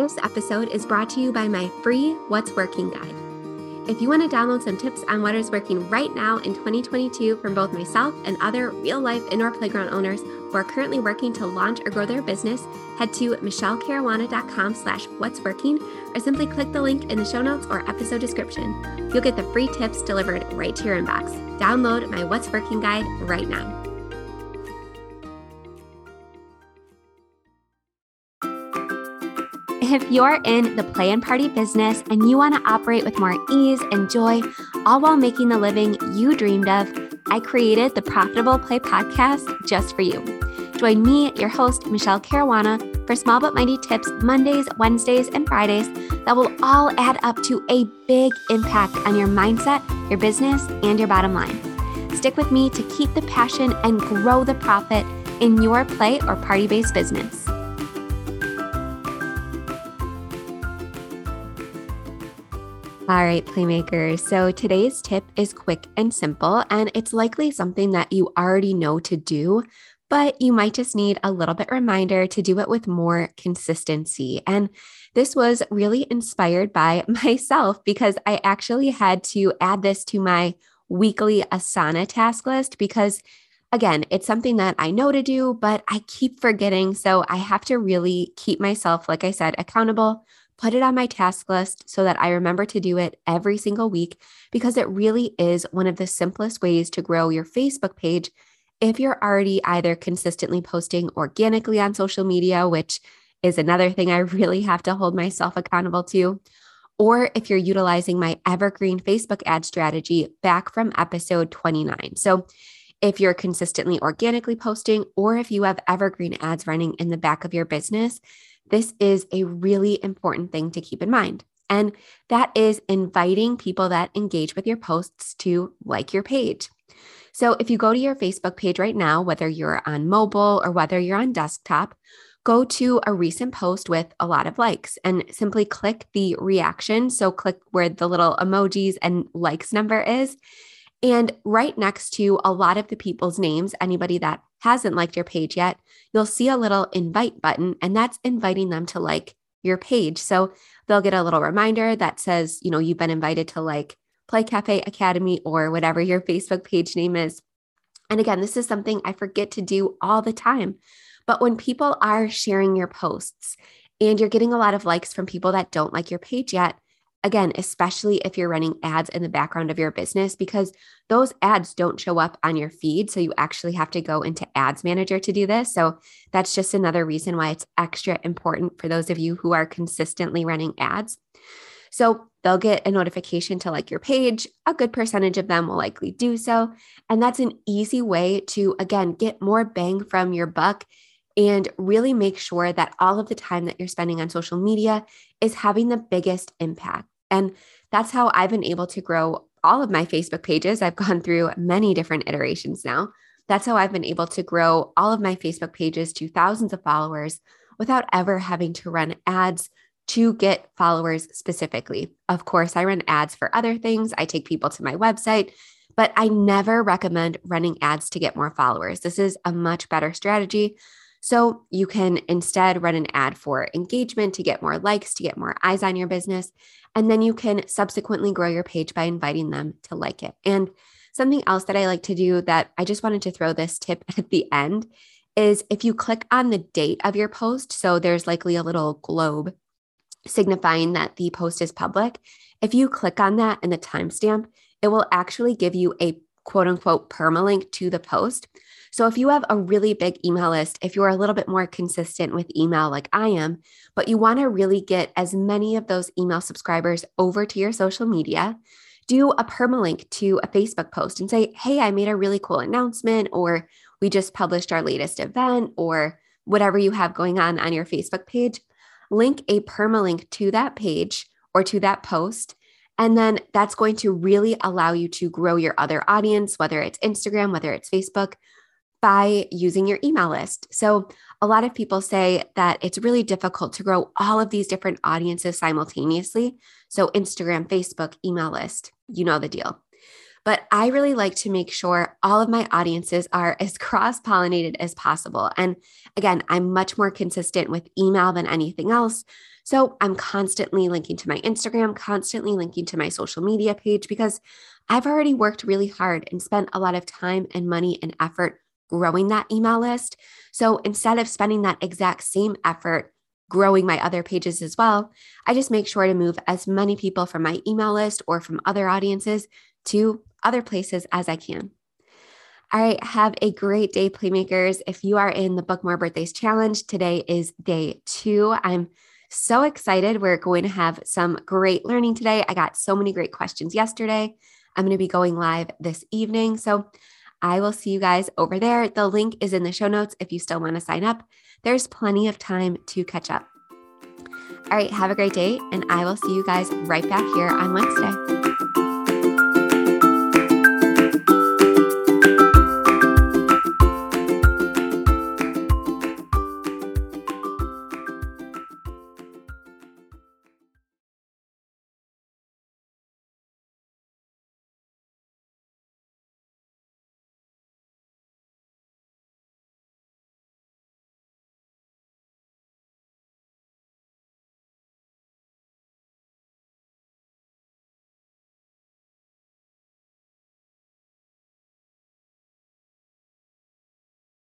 This episode is brought to you by my free What's Working guide. If you want to download some tips on what is working right now in 2022 from both myself and other real life indoor playground owners who are currently working to launch or grow their business, head to michelecaruana.com slash what's working or simply click the link in the show notes or episode description. You'll get the free tips delivered right to your inbox. Download my What's Working guide right now. If you're in the play and party business and you want to operate with more ease and joy, all while making the living you dreamed of, I created the Profitable Play podcast just for you. Join me, your host, Michele Caruana, for small but mighty tips Mondays, Wednesdays, and Fridays that will all add up to a big impact on your mindset, your business, and your bottom line. Stick with me to keep the passion and grow the profit in your play or party based business. All right, Playmakers. So today's tip is quick and simple, and it's likely something that you already know to do, but you might just need a little bit reminder to do it with more consistency. And this was really inspired by myself because I actually had to add this to my weekly Asana task list because again, it's something that I know to do, but I keep forgetting. So I have to really keep myself, like I said, accountable put it on my task list so that I remember to do it every single week because it really is one of the simplest ways to grow your Facebook page if you're already either consistently posting organically on social media, which is another thing I really have to hold myself accountable to, or if you're utilizing my evergreen Facebook ad strategy back from episode 29. So, if you're consistently organically posting, or if you have evergreen ads running in the back of your business, this is a really important thing to keep in mind. And that is inviting people that engage with your posts to like your page. So if you go to your Facebook page right now, whether you're on mobile or whether you're on desktop, go to a recent post with a lot of likes and simply click the reaction. So click where the little emojis and likes number is. And right next to a lot of the people's names, anybody that hasn't liked your page yet, you'll see a little invite button, and that's inviting them to like your page. So they'll get a little reminder that says, you know, you've been invited to like Play Cafe Academy or whatever your Facebook page name is. And again, this is something I forget to do all the time. But when people are sharing your posts and you're getting a lot of likes from people that don't like your page yet, Again, especially if you're running ads in the background of your business, because those ads don't show up on your feed. So you actually have to go into Ads Manager to do this. So that's just another reason why it's extra important for those of you who are consistently running ads. So they'll get a notification to like your page. A good percentage of them will likely do so. And that's an easy way to, again, get more bang from your buck and really make sure that all of the time that you're spending on social media is having the biggest impact. And that's how I've been able to grow all of my Facebook pages. I've gone through many different iterations now. That's how I've been able to grow all of my Facebook pages to thousands of followers without ever having to run ads to get followers specifically. Of course, I run ads for other things. I take people to my website, but I never recommend running ads to get more followers. This is a much better strategy so you can instead run an ad for engagement to get more likes, to get more eyes on your business. And then you can subsequently grow your page by inviting them to like it. And something else that I like to do that I just wanted to throw this tip at the end is if you click on the date of your post, so there's likely a little globe signifying that the post is public. If you click on that and the timestamp, it will actually give you a quote unquote permalink to the post. So if you have a really big email list, if you're a little bit more consistent with email like I am, but you want to really get as many of those email subscribers over to your social media, do a permalink to a Facebook post and say, Hey, I made a really cool announcement, or we just published our latest event, or whatever you have going on on your Facebook page. Link a permalink to that page or to that post. And then that's going to really allow you to grow your other audience, whether it's Instagram, whether it's Facebook, by using your email list. So, a lot of people say that it's really difficult to grow all of these different audiences simultaneously. So, Instagram, Facebook, email list, you know the deal. But I really like to make sure all of my audiences are as cross pollinated as possible. And again, I'm much more consistent with email than anything else. So I'm constantly linking to my Instagram, constantly linking to my social media page because I've already worked really hard and spent a lot of time and money and effort growing that email list. So instead of spending that exact same effort growing my other pages as well, I just make sure to move as many people from my email list or from other audiences to other places as I can. All right, have a great day, Playmakers. If you are in the Book More Birthdays Challenge, today is day two. I'm so excited. We're going to have some great learning today. I got so many great questions yesterday. I'm going to be going live this evening. So I will see you guys over there. The link is in the show notes if you still want to sign up. There's plenty of time to catch up. All right, have a great day, and I will see you guys right back here on Wednesday.